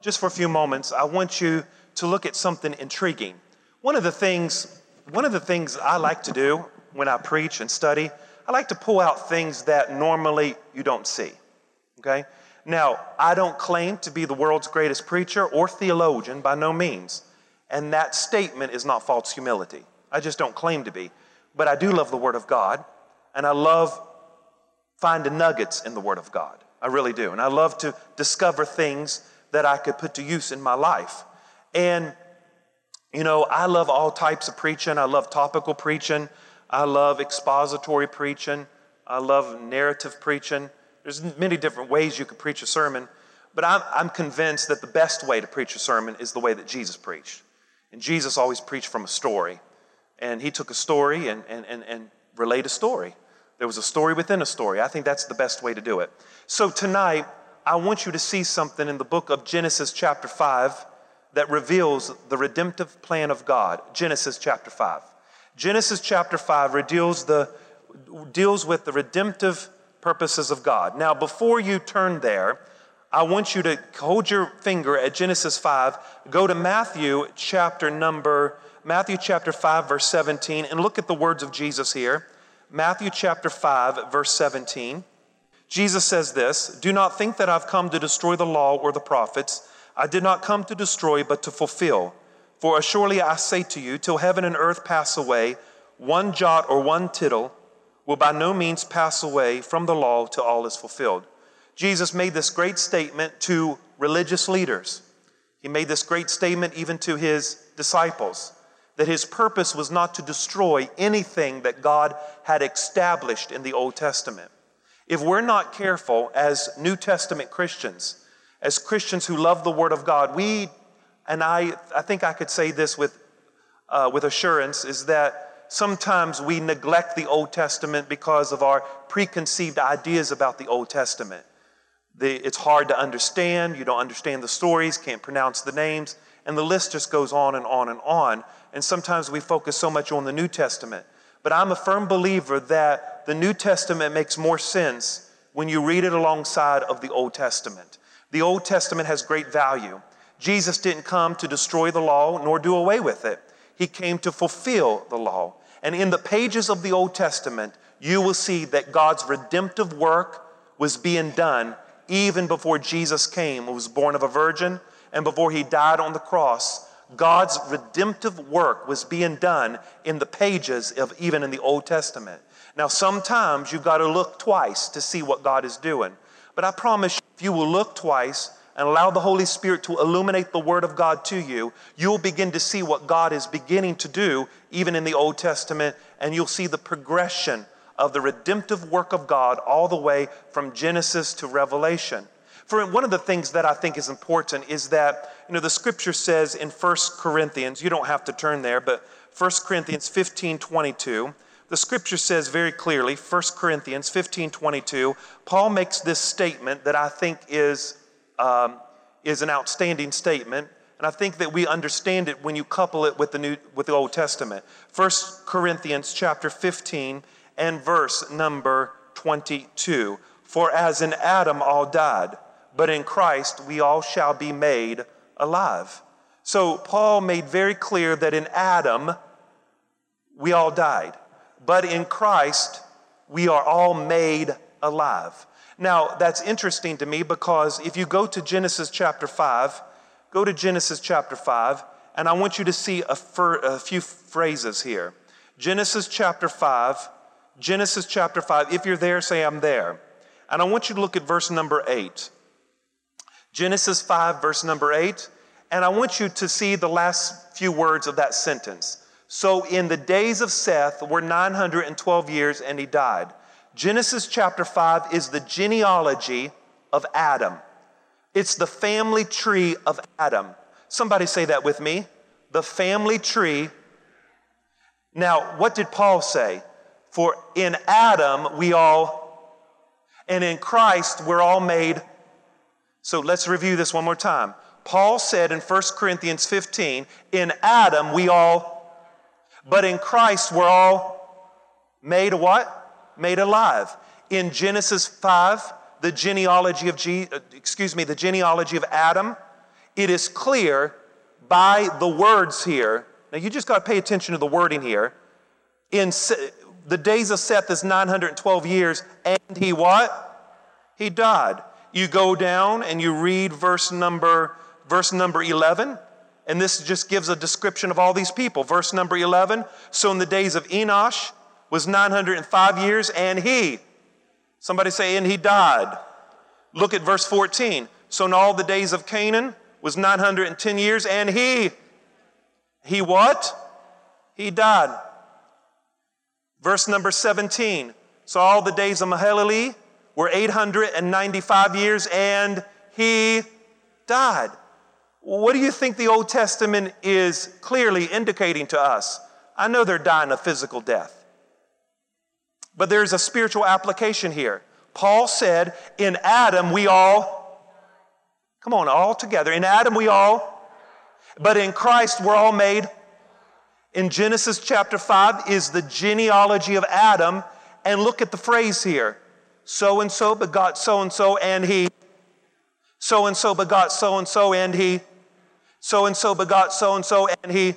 just for a few moments, I want you to look at something intriguing. One of the things, one of the things I like to do when I preach and study, I like to pull out things that normally you don't see. Okay? Now, I don't claim to be the world's greatest preacher or theologian by no means. And that statement is not false humility. I just don't claim to be. But I do love the Word of God, and I love finding nuggets in the Word of God. I really do. And I love to discover things that I could put to use in my life. And, you know, I love all types of preaching. I love topical preaching. I love expository preaching. I love narrative preaching. There's many different ways you could preach a sermon, but I'm, I'm convinced that the best way to preach a sermon is the way that Jesus preached. And Jesus always preached from a story. And he took a story and, and, and, and relayed a story. There was a story within a story. I think that's the best way to do it. So tonight, I want you to see something in the book of Genesis, chapter 5, that reveals the redemptive plan of God. Genesis, chapter 5. Genesis, chapter 5 reveals the, deals with the redemptive purposes of God. Now, before you turn there, I want you to hold your finger at Genesis 5, go to Matthew chapter number, Matthew chapter 5, verse 17, and look at the words of Jesus here. Matthew chapter 5, verse 17. Jesus says this Do not think that I've come to destroy the law or the prophets. I did not come to destroy, but to fulfill. For surely I say to you, till heaven and earth pass away, one jot or one tittle will by no means pass away from the law till all is fulfilled. Jesus made this great statement to religious leaders. He made this great statement even to his disciples that his purpose was not to destroy anything that God had established in the Old Testament. If we're not careful as New Testament Christians, as Christians who love the Word of God, we, and I, I think I could say this with, uh, with assurance, is that sometimes we neglect the Old Testament because of our preconceived ideas about the Old Testament. The, it's hard to understand, you don't understand the stories, can't pronounce the names, and the list just goes on and on and on and sometimes we focus so much on the New Testament. But I'm a firm believer that the New Testament makes more sense when you read it alongside of the Old Testament. The Old Testament has great value. Jesus didn't come to destroy the law nor do away with it. He came to fulfill the law. And in the pages of the Old Testament, you will see that God's redemptive work was being done even before Jesus came, was born of a virgin, and before he died on the cross God's redemptive work was being done in the pages of even in the Old Testament. Now, sometimes you've got to look twice to see what God is doing. But I promise you, if you will look twice and allow the Holy Spirit to illuminate the Word of God to you, you'll begin to see what God is beginning to do even in the Old Testament, and you'll see the progression of the redemptive work of God all the way from Genesis to Revelation. For one of the things that I think is important is that, you know, the scripture says in 1 Corinthians, you don't have to turn there, but 1 Corinthians 15 22, the scripture says very clearly, 1 Corinthians 15 22, Paul makes this statement that I think is, um, is an outstanding statement. And I think that we understand it when you couple it with the New with the Old Testament. 1 Corinthians chapter 15 and verse number 22. For as in Adam all died, but in Christ we all shall be made alive. So Paul made very clear that in Adam we all died, but in Christ we are all made alive. Now, that's interesting to me because if you go to Genesis chapter 5, go to Genesis chapter 5, and I want you to see a, fir- a few phrases here. Genesis chapter 5, Genesis chapter 5. If you're there, say, I'm there. And I want you to look at verse number 8. Genesis 5, verse number 8. And I want you to see the last few words of that sentence. So in the days of Seth were 912 years and he died. Genesis chapter 5 is the genealogy of Adam. It's the family tree of Adam. Somebody say that with me. The family tree. Now, what did Paul say? For in Adam we all, and in Christ we're all made so let's review this one more time. Paul said in 1 Corinthians 15, in Adam we all, but in Christ we're all made what? Made alive. In Genesis 5, the genealogy of G, uh, excuse me, the genealogy of Adam. it is clear by the words here. Now you just got to pay attention to the wording here. In the days of Seth is 912 years, and he what? He died. You go down and you read verse number verse number 11, and this just gives a description of all these people. Verse number 11. So in the days of Enosh was 905 years, and he, somebody say, and he died. Look at verse 14. So in all the days of canaan was 910 years, and he, he what? He died. Verse number 17. So all the days of Mahalalel were 895 years, and he died. What do you think the Old Testament is clearly indicating to us? I know they're dying a physical death. But there's a spiritual application here. Paul said, In Adam we all, come on, all together. In Adam we all, but in Christ we're all made. In Genesis chapter 5 is the genealogy of Adam. And look at the phrase here so and so begot so and so, and he. So and so begot so and so, and he. So and so begot so and so, and he.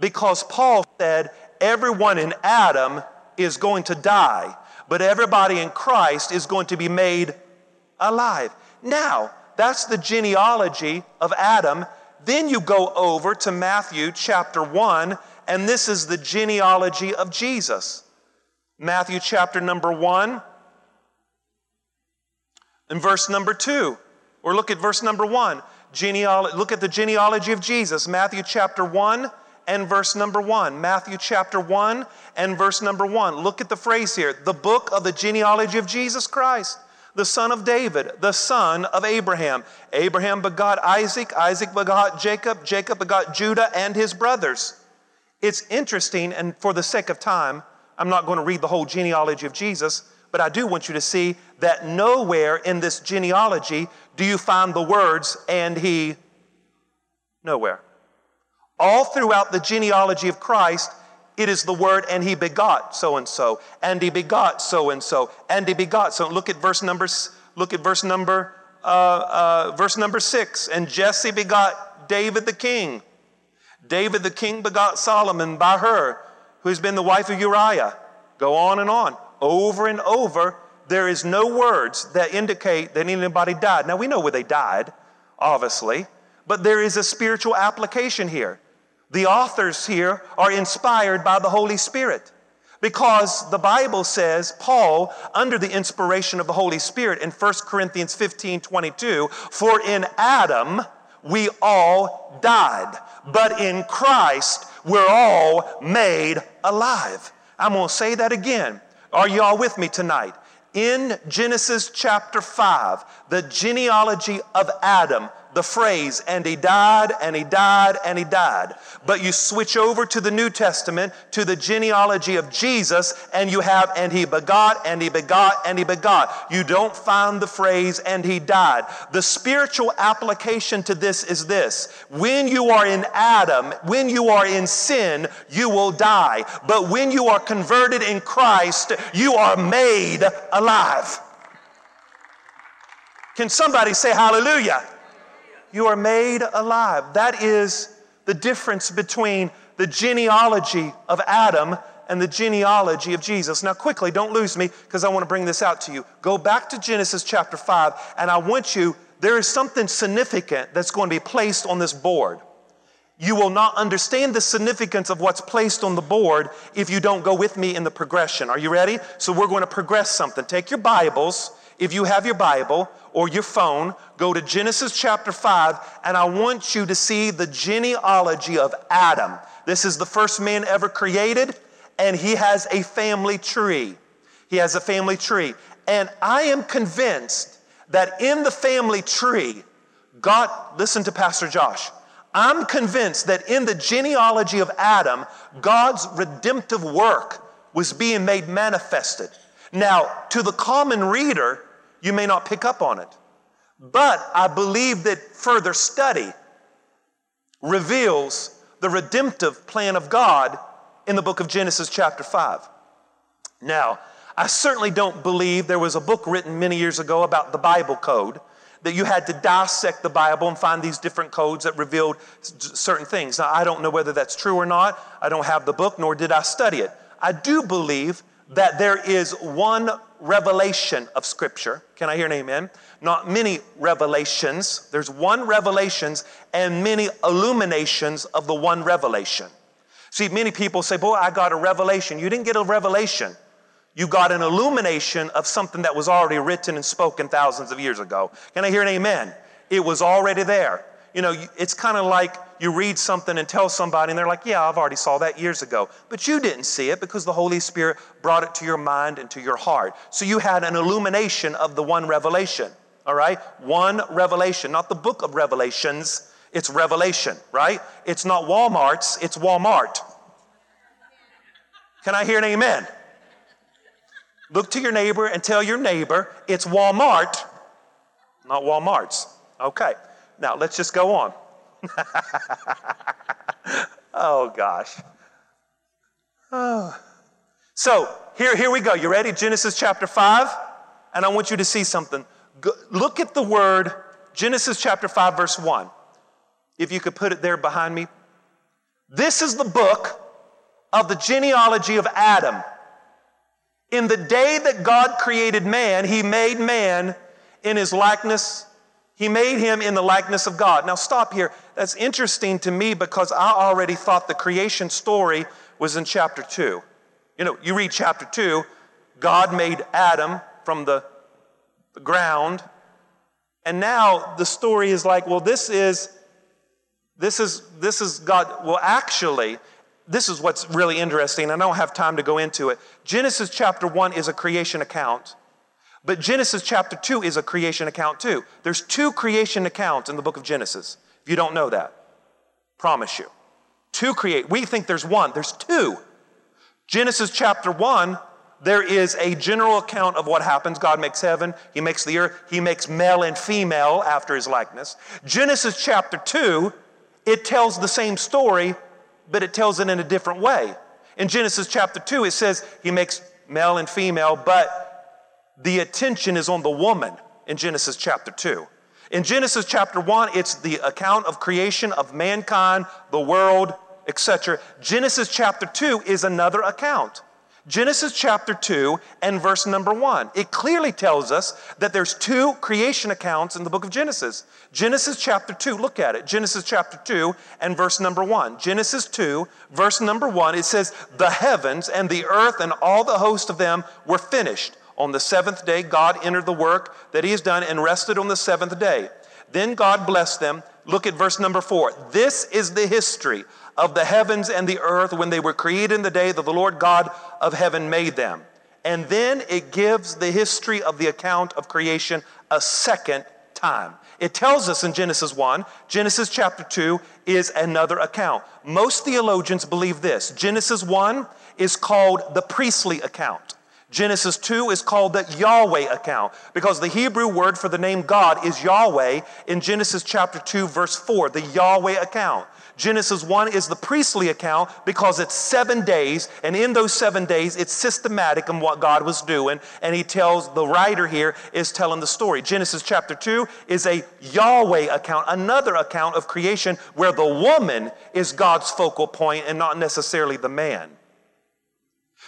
Because Paul said, everyone in Adam is going to die, but everybody in Christ is going to be made alive. Now, that's the genealogy of Adam. Then you go over to Matthew chapter 1, and this is the genealogy of Jesus. Matthew chapter number 1 and verse number 2. Or look at verse number 1. Genealogy, look at the genealogy of Jesus, Matthew chapter 1 and verse number 1. Matthew chapter 1 and verse number 1. Look at the phrase here the book of the genealogy of Jesus Christ, the son of David, the son of Abraham. Abraham begot Isaac, Isaac begot Jacob, Jacob begot Judah and his brothers. It's interesting, and for the sake of time, I'm not going to read the whole genealogy of Jesus, but I do want you to see that nowhere in this genealogy do you find the words, and he, nowhere. All throughout the genealogy of Christ, it is the word, and he begot so and so, and he begot so and so, and he begot so. Look at verse number. Look at verse number. Uh, uh, verse number six. And Jesse begot David the king. David the king begot Solomon by her, who's been the wife of Uriah. Go on and on, over and over. There is no words that indicate that anybody died. Now we know where they died, obviously, but there is a spiritual application here. The authors here are inspired by the Holy Spirit because the Bible says, Paul, under the inspiration of the Holy Spirit in 1 Corinthians 15 22, for in Adam we all died, but in Christ we're all made alive. I'm to say that again. Are you all with me tonight? In Genesis chapter 5, the genealogy of Adam the phrase, and he died, and he died, and he died. But you switch over to the New Testament, to the genealogy of Jesus, and you have, and he begot, and he begot, and he begot. You don't find the phrase, and he died. The spiritual application to this is this when you are in Adam, when you are in sin, you will die. But when you are converted in Christ, you are made alive. Can somebody say hallelujah? You are made alive. That is the difference between the genealogy of Adam and the genealogy of Jesus. Now, quickly, don't lose me because I want to bring this out to you. Go back to Genesis chapter 5, and I want you, there is something significant that's going to be placed on this board. You will not understand the significance of what's placed on the board if you don't go with me in the progression. Are you ready? So, we're going to progress something. Take your Bibles if you have your Bible or your phone, go to Genesis chapter 5, and I want you to see the genealogy of Adam. This is the first man ever created, and he has a family tree. He has a family tree. And I am convinced that in the family tree, God, listen to Pastor Josh. I'm convinced that in the genealogy of Adam, God's redemptive work was being made manifested. Now, to the common reader, you may not pick up on it. But I believe that further study reveals the redemptive plan of God in the book of Genesis, chapter 5. Now, I certainly don't believe there was a book written many years ago about the Bible code that you had to dissect the Bible and find these different codes that revealed certain things. Now, I don't know whether that's true or not. I don't have the book, nor did I study it. I do believe that there is one revelation of Scripture. Can I hear an amen? Not many revelations. There's one revelations and many illuminations of the one revelation. See, many people say, Boy, I got a revelation. You didn't get a revelation. You got an illumination of something that was already written and spoken thousands of years ago. Can I hear an amen? It was already there. You know, it's kind of like you read something and tell somebody, and they're like, Yeah, I've already saw that years ago. But you didn't see it because the Holy Spirit brought it to your mind and to your heart. So you had an illumination of the one revelation, all right? One revelation, not the book of Revelations, it's revelation, right? It's not Walmart's, it's Walmart. Can I hear an amen? Look to your neighbor and tell your neighbor it's Walmart, not Walmart's. Okay, now let's just go on. oh, gosh. Oh. So here, here we go. You ready? Genesis chapter 5. And I want you to see something. Go, look at the word Genesis chapter 5, verse 1. If you could put it there behind me. This is the book of the genealogy of Adam. In the day that God created man, he made man in his likeness. He made him in the likeness of God. Now, stop here. That's interesting to me because I already thought the creation story was in chapter 2. You know, you read chapter 2, God made Adam from the, the ground. And now the story is like, well, this is this is this is God. Well, actually, this is what's really interesting. I don't have time to go into it. Genesis chapter 1 is a creation account, but Genesis chapter 2 is a creation account too. There's two creation accounts in the book of Genesis. If you don't know that, promise you. Two create. We think there's one, there's two. Genesis chapter 1 there is a general account of what happens. God makes heaven, He makes the earth, He makes male and female after His likeness. Genesis chapter 2, it tells the same story, but it tells it in a different way. In Genesis chapter 2, it says he makes male and female, but the attention is on the woman in Genesis chapter 2. In Genesis chapter 1, it's the account of creation of mankind, the world, etc. Genesis chapter 2 is another account. Genesis chapter 2 and verse number 1. It clearly tells us that there's two creation accounts in the book of Genesis. Genesis chapter 2, look at it. Genesis chapter 2 and verse number 1. Genesis 2, verse number 1, it says, The heavens and the earth and all the host of them were finished. On the seventh day, God entered the work that He has done and rested on the seventh day. Then God blessed them. Look at verse number 4. This is the history of the heavens and the earth when they were created in the day that the Lord God of heaven made them. And then it gives the history of the account of creation a second time. It tells us in Genesis 1, Genesis chapter 2 is another account. Most theologians believe this Genesis 1 is called the priestly account. Genesis 2 is called the Yahweh account because the Hebrew word for the name God is Yahweh in Genesis chapter 2, verse 4, the Yahweh account. Genesis 1 is the priestly account because it's seven days, and in those seven days, it's systematic in what God was doing. And he tells the writer here is telling the story. Genesis chapter 2 is a Yahweh account, another account of creation where the woman is God's focal point and not necessarily the man.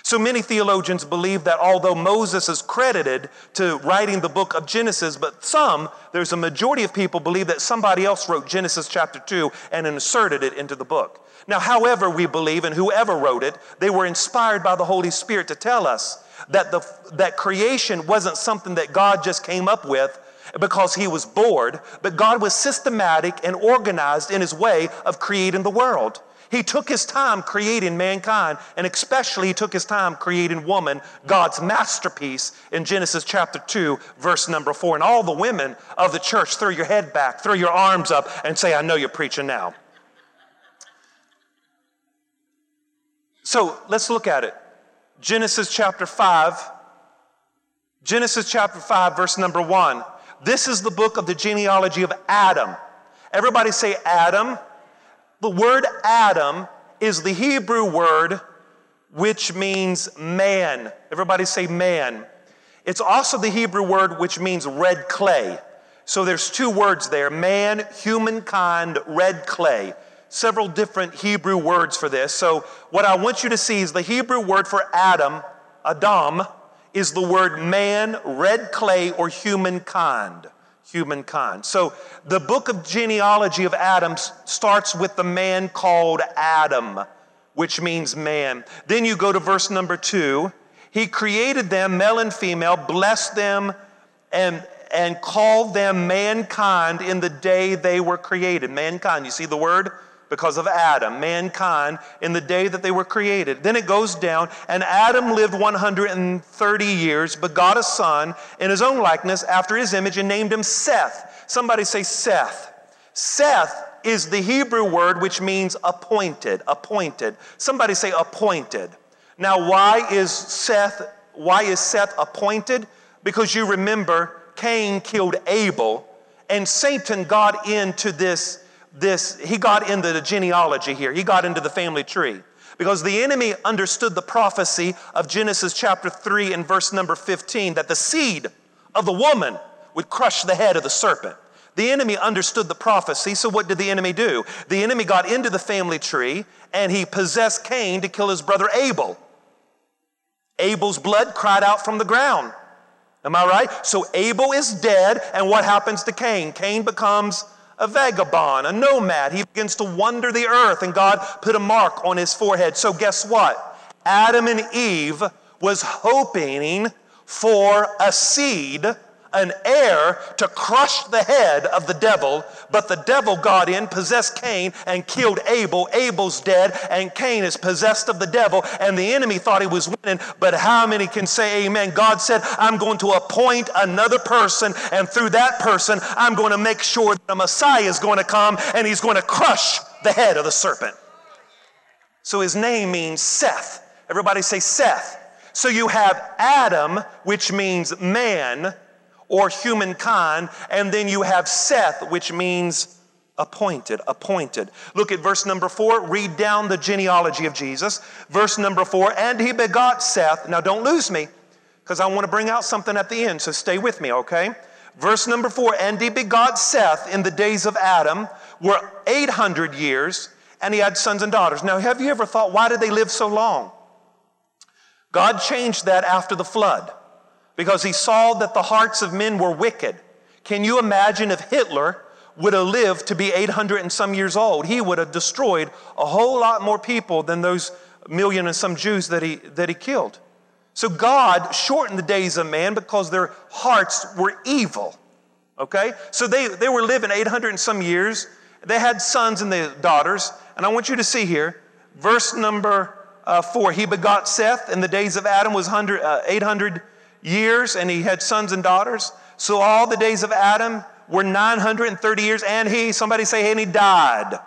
So many theologians believe that although Moses is credited to writing the book of Genesis, but some, there's a majority of people believe that somebody else wrote Genesis chapter 2 and inserted it into the book. Now, however, we believe, and whoever wrote it, they were inspired by the Holy Spirit to tell us that, the, that creation wasn't something that God just came up with because he was bored, but God was systematic and organized in his way of creating the world. He took his time creating mankind, and especially he took his time creating woman, God's masterpiece, in Genesis chapter 2, verse number 4. And all the women of the church, throw your head back, throw your arms up, and say, I know you're preaching now. So let's look at it. Genesis chapter 5. Genesis chapter 5, verse number 1. This is the book of the genealogy of Adam. Everybody say Adam. The word Adam is the Hebrew word which means man. Everybody say man. It's also the Hebrew word which means red clay. So there's two words there man, humankind, red clay. Several different Hebrew words for this. So what I want you to see is the Hebrew word for Adam, Adam, is the word man, red clay, or humankind. Humankind. So the book of genealogy of Adam starts with the man called Adam, which means man. Then you go to verse number two. He created them, male and female, blessed them, and, and called them mankind in the day they were created. Mankind, you see the word? Because of Adam, mankind, in the day that they were created. Then it goes down, and Adam lived 130 years, begot a son in his own likeness after his image, and named him Seth. Somebody say Seth. Seth is the Hebrew word which means appointed, appointed. Somebody say appointed. Now, why is Seth, why is Seth appointed? Because you remember Cain killed Abel, and Satan got into this, this, he got into the genealogy here. He got into the family tree. Because the enemy understood the prophecy of Genesis chapter 3 and verse number 15 that the seed of the woman would crush the head of the serpent. The enemy understood the prophecy, so what did the enemy do? The enemy got into the family tree and he possessed Cain to kill his brother Abel. Abel's blood cried out from the ground. Am I right? So Abel is dead, and what happens to Cain? Cain becomes a vagabond, a nomad. He begins to wander the earth, and God put a mark on his forehead. So guess what? Adam and Eve was hoping for a seed an heir to crush the head of the devil, but the devil got in, possessed Cain, and killed Abel. Abel's dead, and Cain is possessed of the devil, and the enemy thought he was winning. But how many can say amen? God said, I'm going to appoint another person, and through that person, I'm going to make sure that the Messiah is going to come and he's going to crush the head of the serpent. So his name means Seth. Everybody say Seth. So you have Adam, which means man, or humankind. And then you have Seth, which means appointed, appointed. Look at verse number four. Read down the genealogy of Jesus. Verse number four, and he begot Seth. Now don't lose me, because I want to bring out something at the end, so stay with me, okay? Verse number four, and he begot Seth in the days of Adam, were 800 years, and he had sons and daughters. Now, have you ever thought, why did they live so long? God changed that after the flood because he saw that the hearts of men were wicked. Can you imagine if Hitler would have lived to be 800 and some years old? He would have destroyed a whole lot more people than those million and some Jews that he, that he killed. So God shortened the days of man because their hearts were evil. Okay? So they, they were living 800 and some years. They had sons and the daughters. And I want you to see here, verse number uh, four. He begot Seth in the days of Adam was 100, uh, 800 years and he had sons and daughters. So all the days of Adam were 930 years and he, somebody say, and he died.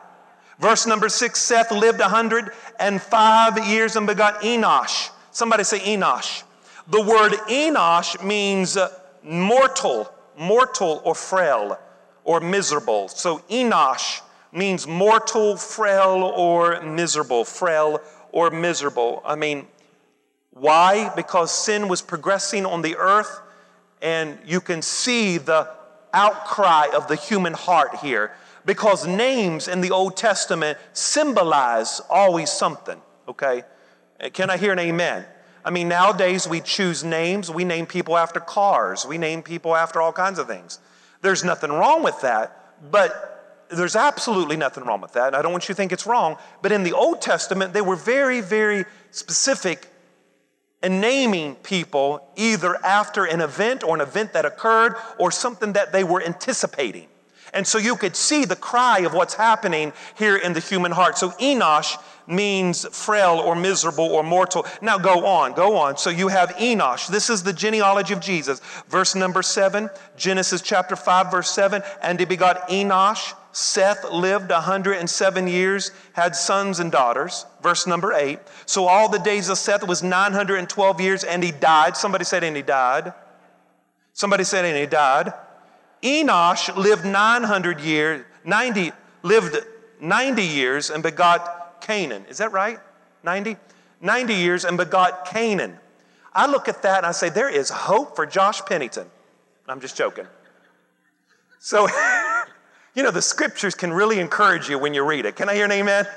Verse number six Seth lived 105 years and begot Enosh. Somebody say Enosh. The word Enosh means uh, mortal, mortal or frail or miserable. So Enosh means mortal, frail, or miserable. Frail or miserable. I mean, why? Because sin was progressing on the earth, and you can see the outcry of the human heart here. Because names in the Old Testament symbolize always something, okay? Can I hear an amen? I mean, nowadays we choose names. We name people after cars. We name people after all kinds of things. There's nothing wrong with that, but there's absolutely nothing wrong with that. I don't want you to think it's wrong. But in the Old Testament, they were very, very specific and naming people either after an event or an event that occurred or something that they were anticipating. And so you could see the cry of what's happening here in the human heart. So Enosh means frail or miserable or mortal. Now go on, go on. So you have Enosh. This is the genealogy of Jesus. Verse number seven, Genesis chapter 5, verse 7. And he begot Enosh Seth lived 107 years, had sons and daughters. Verse number 8. So all the days of Seth was 912 years, and he died. Somebody said, and he died. Somebody said, and he died. Enosh lived 900 years, 90, lived 90 years and begot Canaan. Is that right? 90? 90 years and begot Canaan. I look at that and I say, there is hope for Josh Pennington. I'm just joking. So, you know, the scriptures can really encourage you when you read it. Can I hear an amen?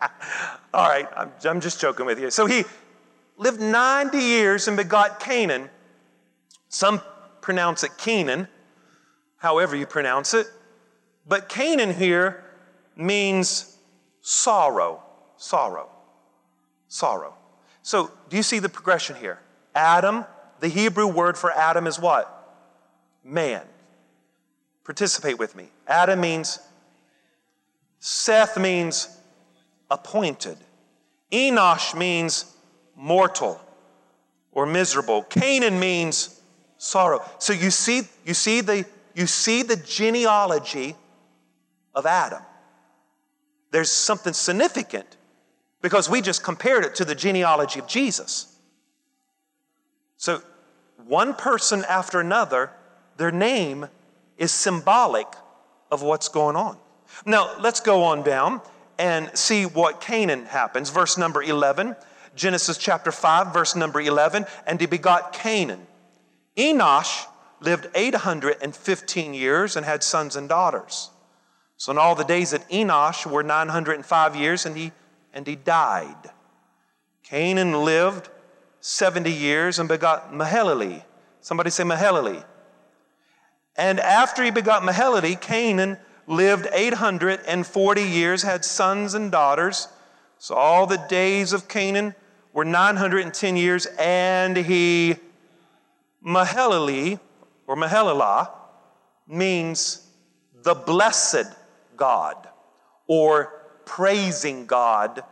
All right, I'm, I'm just joking with you. So he lived 90 years and begot Canaan. Some pronounce it Canaan, however you pronounce it. But Canaan here means sorrow, sorrow, sorrow. So, do you see the progression here? Adam, the Hebrew word for Adam is what? Man. Participate with me. Adam means, Seth means appointed. Enosh means mortal or miserable. Canaan means sorrow. So you see, you see the you see the genealogy of Adam. There's something significant because we just compared it to the genealogy of Jesus. So one person after another, their name is symbolic of what's going on. Now, let's go on down and see what Canaan happens. Verse number 11, Genesis chapter 5, verse number 11, and he begot Canaan. Enosh lived 815 years and had sons and daughters. So in all the days of Enosh were 905 years and he, and he died. Canaan lived 70 years and begot Mahalalel. Somebody say Mahalalel. And after he begot Mahalalel, Canaan lived 840 years, had sons and daughters. So all the days of Canaan were 910 years, and he, Mahalalel, or Mahalalah, means the blessed God or praising God.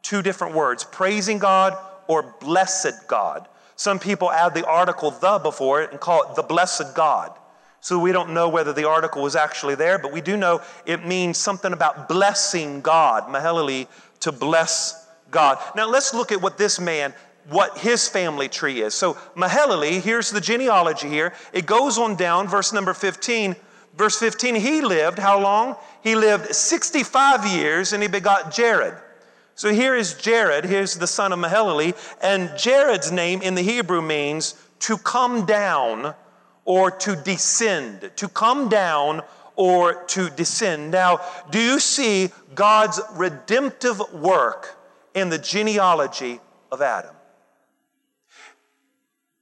Two different words praising God or blessed God. Some people add the article the before it and call it the blessed God. So we don't know whether the article was actually there, but we do know it means something about blessing God. Mahalalel, to bless God. Now let's look at what this man, what his family tree is. So Mahalalel, here's the genealogy here. It goes on down, verse number 15. Verse 15, he lived how long? He lived 65 years and he begot Jared. So here is Jared, here's the son of Mahalalel, and Jared's name in the Hebrew means to come down or to descend, to come down or to descend. Now, do you see God's redemptive work in the genealogy of Adam?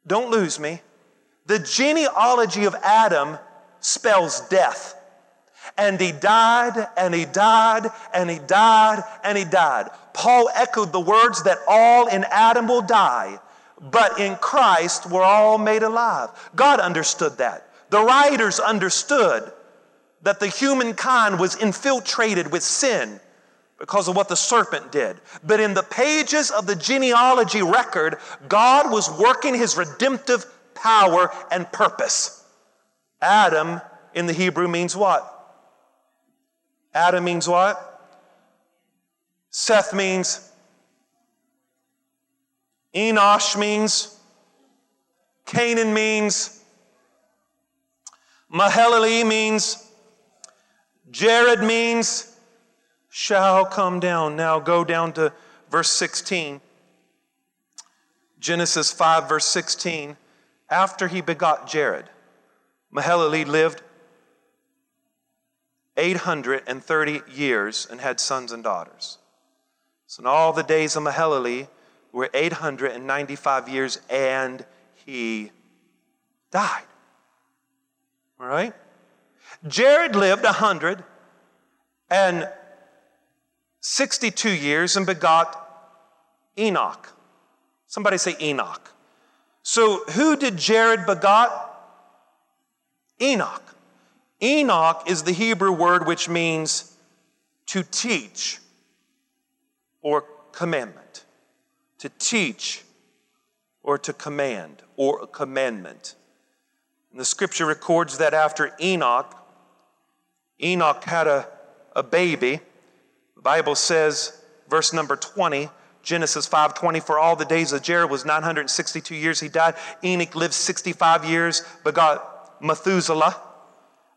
Don't lose me. The genealogy of Adam spells death. And he died, and he died, and he died, and he died. Paul echoed the words that all in Adam will die, but in Christ we're all made alive. God understood that. The writers understood that the humankind was infiltrated with sin because of what the serpent did. But in the pages of the genealogy record, God was working his redemptive power and purpose. Adam in the Hebrew means what? Adam means what? Seth means Enosh means, Canaan means, Mahalalel means, Jared means, shall come down. Now go down to verse 16. Genesis 5, verse 16. After he begot Jared, Mahalalel lived 830 years and had sons and daughters. So in all the days of Mahalalel, were 895 years and he died. All right? Jared lived 162 years and begot Enoch. Somebody say Enoch. So who did Jared begot? Enoch. Enoch is the Hebrew word which means to teach or commandment to teach or to command or a commandment. And the scripture records that after Enoch, Enoch had a, a baby. The Bible says, verse number 20, Genesis 5:20 for all the days of Jared was 962 years he died Enoch lived 65 years begot Methuselah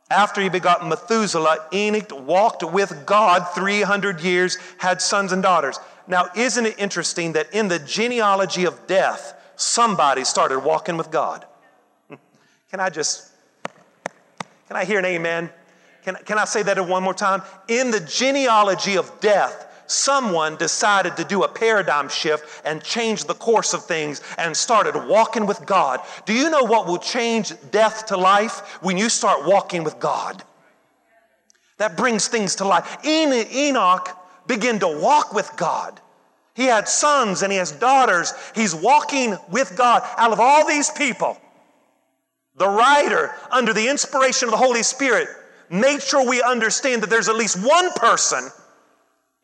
after he begot Methuselah Enoch walked with God 300 years had sons and daughters now, isn't it interesting that in the genealogy of death, somebody started walking with God? Can I just Can I hear an amen? Can, can I say that one more time? In the genealogy of death, someone decided to do a paradigm shift and change the course of things and started walking with God. Do you know what will change death to life? When you start walking with God. That brings things to life. Enoch began to walk with God. He had sons and he has daughters. He's walking with God. Out of all these people, the writer, under the inspiration of the Holy Spirit, made sure we understand that there's at least one person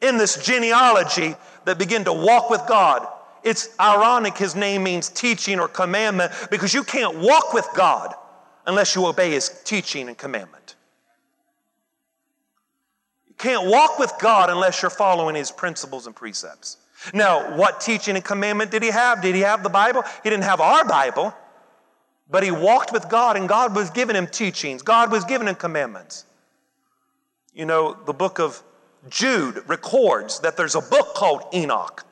in this genealogy that begin to walk with God. It's ironic his name means teaching or commandment because you can't walk with God unless you obey his teaching and commandment. Can't walk with God unless you're following his principles and precepts. Now, what teaching and commandment did he have? Did he have the Bible? He didn't have our Bible, but he walked with God and God was giving him teachings, God was giving him commandments. You know, the book of Jude records that there's a book called Enoch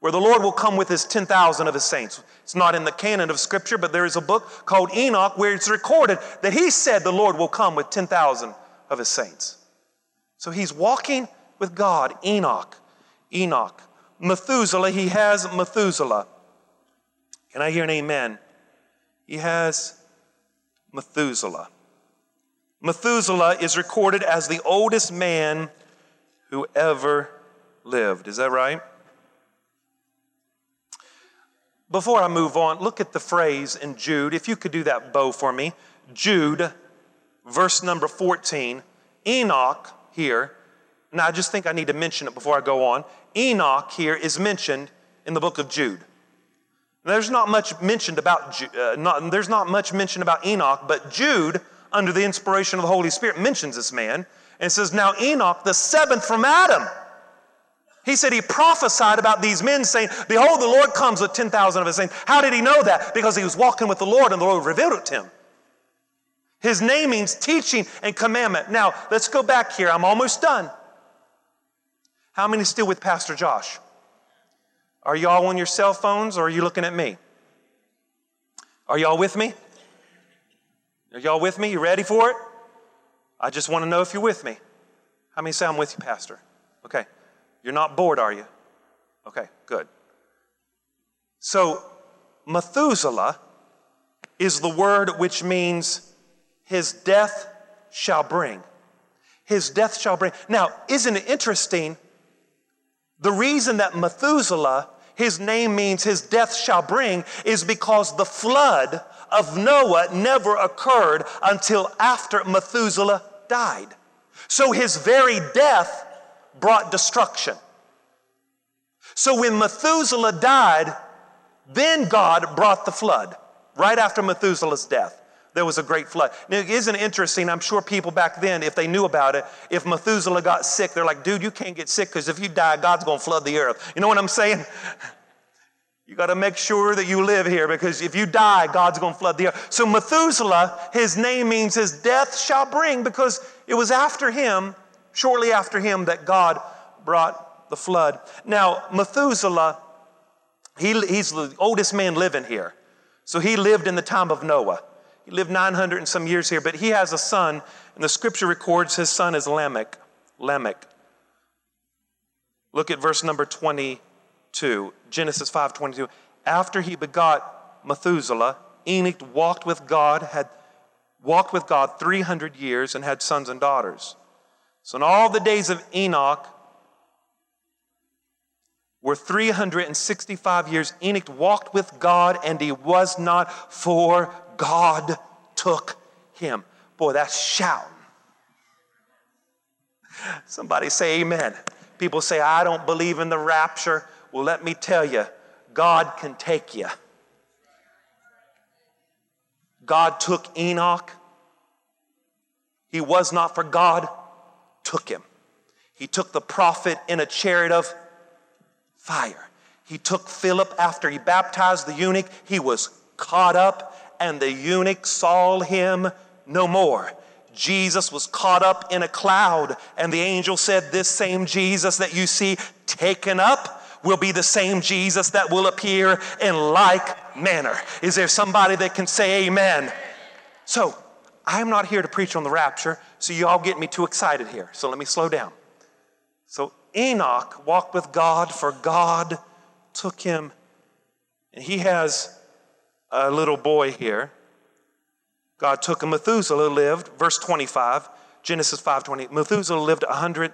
where the Lord will come with his 10,000 of his saints. It's not in the canon of Scripture, but there is a book called Enoch where it's recorded that he said the Lord will come with 10,000 of his saints. So he's walking with God, Enoch. Enoch. Methuselah, he has Methuselah. Can I hear an amen? He has Methuselah. Methuselah is recorded as the oldest man who ever lived. Is that right? Before I move on, look at the phrase in Jude. If you could do that bow for me. Jude, verse number 14. Enoch here. Now, I just think I need to mention it before I go on. Enoch here is mentioned in the book of Jude. There's not much mentioned about uh, not, there's not much mentioned about Enoch, but Jude, under the inspiration of the Holy Spirit, mentions this man and says, Now Enoch, the seventh from Adam. He said he prophesied about these men, saying, Behold, the Lord comes with 10,000 of his saints. How did he know that? Because he was walking with the Lord and the Lord revealed it to him. His name means teaching and commandment. Now, let's go back here. I'm almost done. How many still with Pastor Josh? Are y'all on your cell phones or are you looking at me? Are y'all with me? Are y'all with me? You ready for it? I just want to know if you're with me. How many say I'm with you, Pastor? Okay. You're not bored, are you? Okay, good. So, Methuselah is the word which means his death shall bring. His death shall bring. Now, isn't it interesting the reason that Methuselah, his name means his death shall bring, is because the flood of Noah never occurred until after Methuselah died. So his very death brought destruction. So when Methuselah died, then God brought the flood right after Methuselah's death there was a great flood. Now, isn't it interesting? I'm sure people back then, if they knew about it, if Methuselah got sick, they're like, dude, you can't get sick because if you die, God's going to flood the earth. You know what I'm saying? You got to make sure that you live here because if you die, God's going to flood the earth. So Methuselah, his name means his death shall bring because it was after him, shortly after him, that God brought the flood. Now, Methuselah, he, he's the oldest man living here. So he lived in the time of Noah. He lived 900 and some years here, but he has a son, and the scripture records his son is Lamech. Lamech. Look at verse number 22, Genesis 5 22. After he begot Methuselah, Enoch walked with God, had walked with God 300 years, and had sons and daughters. So in all the days of Enoch, were 365 years. Enoch walked with God and he was not, for God took him. Boy, that's shouting. Somebody say amen. People say, I don't believe in the rapture. Well, let me tell you, God can take you. God took Enoch. He was not for God, took him. He took the prophet in a chariot of fire. He took Philip after he baptized the eunuch. He was caught up and the eunuch saw him no more. Jesus was caught up in a cloud, and the angel said, This same Jesus that you see taken up will be the same Jesus that will appear in like manner. Is there somebody that can say amen? So, I'm not here to preach on the rapture, so you all get me too excited here. So let me slow down. So Enoch walked with God, for God took him, and he has a little boy here. God took him. Methuselah lived, verse 25, Genesis 5:20. Methuselah lived 100,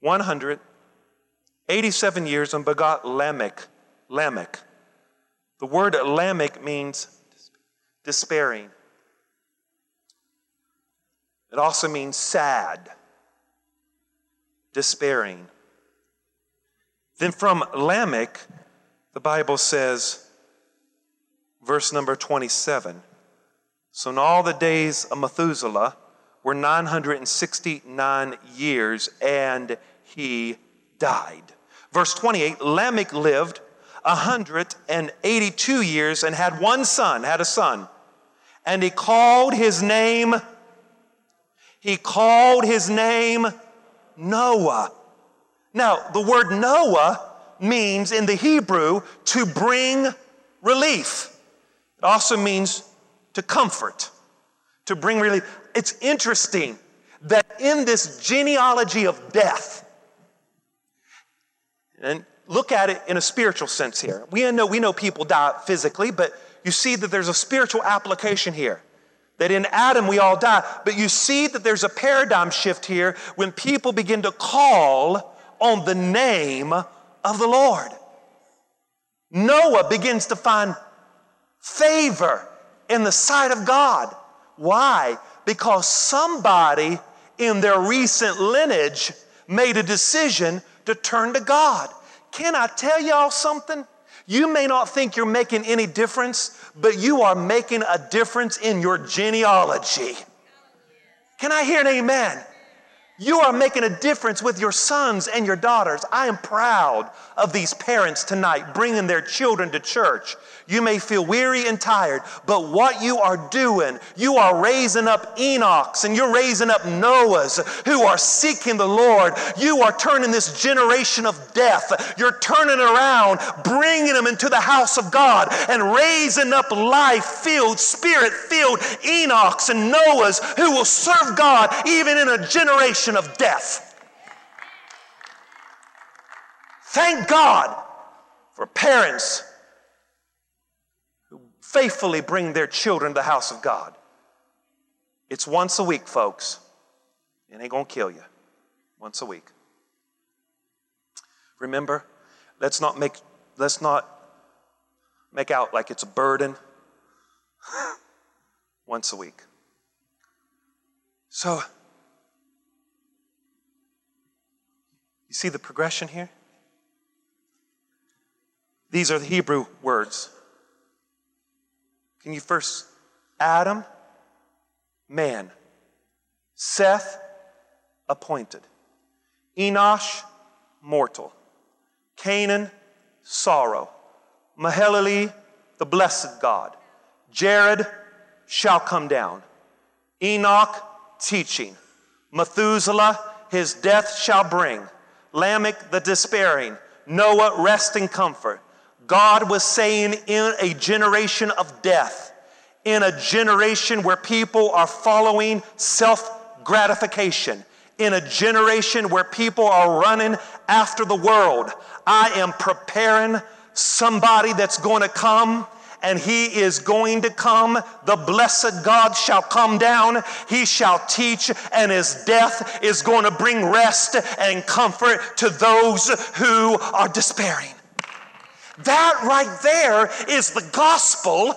187 years and begot Lamech. Lamech. The word Lamech means despairing. It also means sad, despairing. Then from Lamech, the Bible says, verse number 27 So in all the days of Methuselah were 969 years, and he died. Verse 28 Lamech lived 182 years and had one son, had a son. And he called his name he called his name Noah. Now, the word Noah means in the Hebrew to bring relief. It also means to comfort, to bring relief. It's interesting that in this genealogy of death, and look at it in a spiritual sense here. We know, we know people die physically, but you see that there's a spiritual application here that in Adam we all die. But you see that there's a paradigm shift here when people begin to call on the name of the Lord. Noah begins to find favor in the sight of God. Why? Because somebody in their recent lineage made a decision to turn to God. Can I tell y'all something? You may not think you're making any difference, but you are making a difference in your genealogy. Can I hear an amen? You are making a difference with your sons and your daughters. I am proud of these parents tonight bringing their children to church. You may feel weary and tired, but what you are doing, you are raising up Enochs and you're raising up Noahs who are seeking the Lord. You are turning this generation of death, you're turning around, bringing them into the house of God and raising up life filled, spirit filled Enochs and Noahs who will serve God even in a generation of death. Thank God for parents faithfully bring their children to the house of God. It's once a week, folks. It ain't gonna kill you. Once a week. Remember, let's not make let's not make out like it's a burden. once a week. So You see the progression here? These are the Hebrew words. Can you first? Adam, man. Seth, appointed. Enosh, mortal. Canaan, sorrow. Mahalalel, the blessed God. Jared shall come down. Enoch, teaching. Methuselah, his death shall bring. Lamech the despairing, Noah rest and comfort. God was saying in a generation of death, in a generation where people are following self gratification, in a generation where people are running after the world, I am preparing somebody that's going to come and he is going to come. The blessed God shall come down. He shall teach, and his death is going to bring rest and comfort to those who are despairing. That right there is the gospel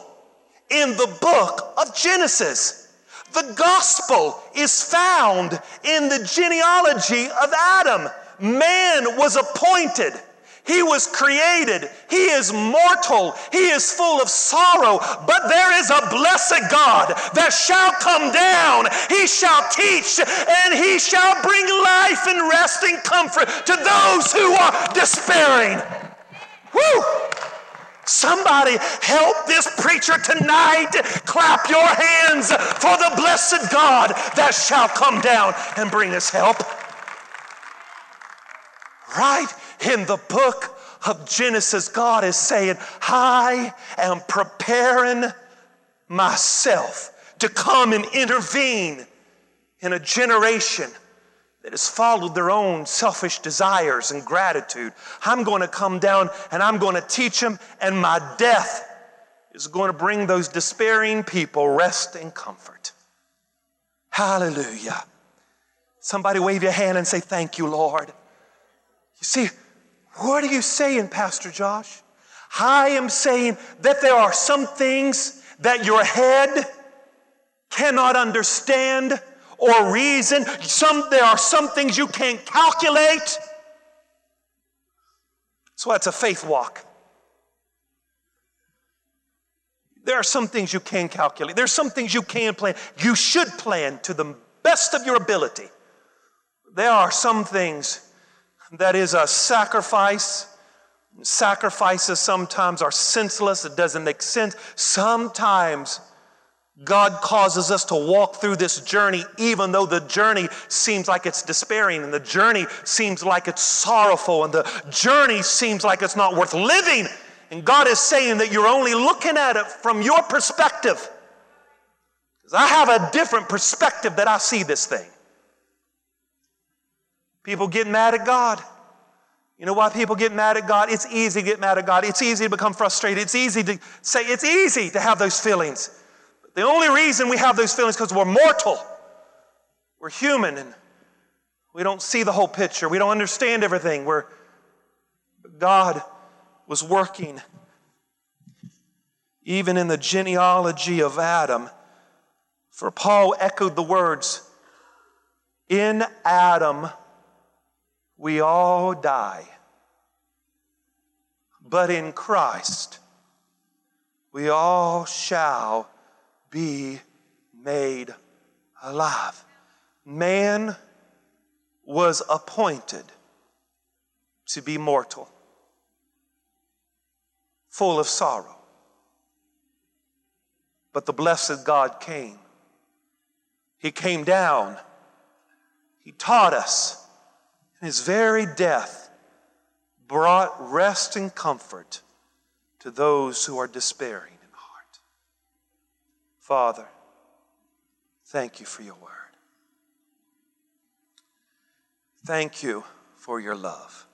in the book of Genesis. The gospel is found in the genealogy of Adam. Man was appointed he was created. He is mortal. He is full of sorrow. But there is a blessed God that shall come down. He shall teach and he shall bring life and rest and comfort to those who are despairing. Woo! Somebody help this preacher tonight. Clap your hands for the blessed God that shall come down and bring us help. Right? In the book of Genesis, God is saying, I am preparing myself to come and intervene in a generation that has followed their own selfish desires and gratitude. I'm going to come down and I'm going to teach them, and my death is going to bring those despairing people rest and comfort. Hallelujah. Somebody wave your hand and say, Thank you, Lord. You see, what are you saying, Pastor Josh? I am saying that there are some things that your head cannot understand or reason. Some, there are some things you can't calculate. So that's a faith walk. There are some things you can calculate. There's some things you can plan. You should plan to the best of your ability. There are some things that is a sacrifice. Sacrifices sometimes are senseless. It doesn't make sense. Sometimes God causes us to walk through this journey, even though the journey seems like it's despairing, and the journey seems like it's sorrowful, and the journey seems like it's not worth living. And God is saying that you're only looking at it from your perspective. Because I have a different perspective that I see this thing. People get mad at God. You know why people get mad at God? It's easy to get mad at God. It's easy to become frustrated. It's easy to say, it's easy to have those feelings. The only reason we have those feelings because we're mortal. We're human and we don't see the whole picture. We don't understand everything. We're, God was working even in the genealogy of Adam. For Paul echoed the words, In Adam we all die, but in Christ we all shall be made alive. Man was appointed to be mortal, full of sorrow. But the blessed God came. He came down. He taught us. And his very death brought rest and comfort to those who are despairing. Father, thank you for your word. Thank you for your love.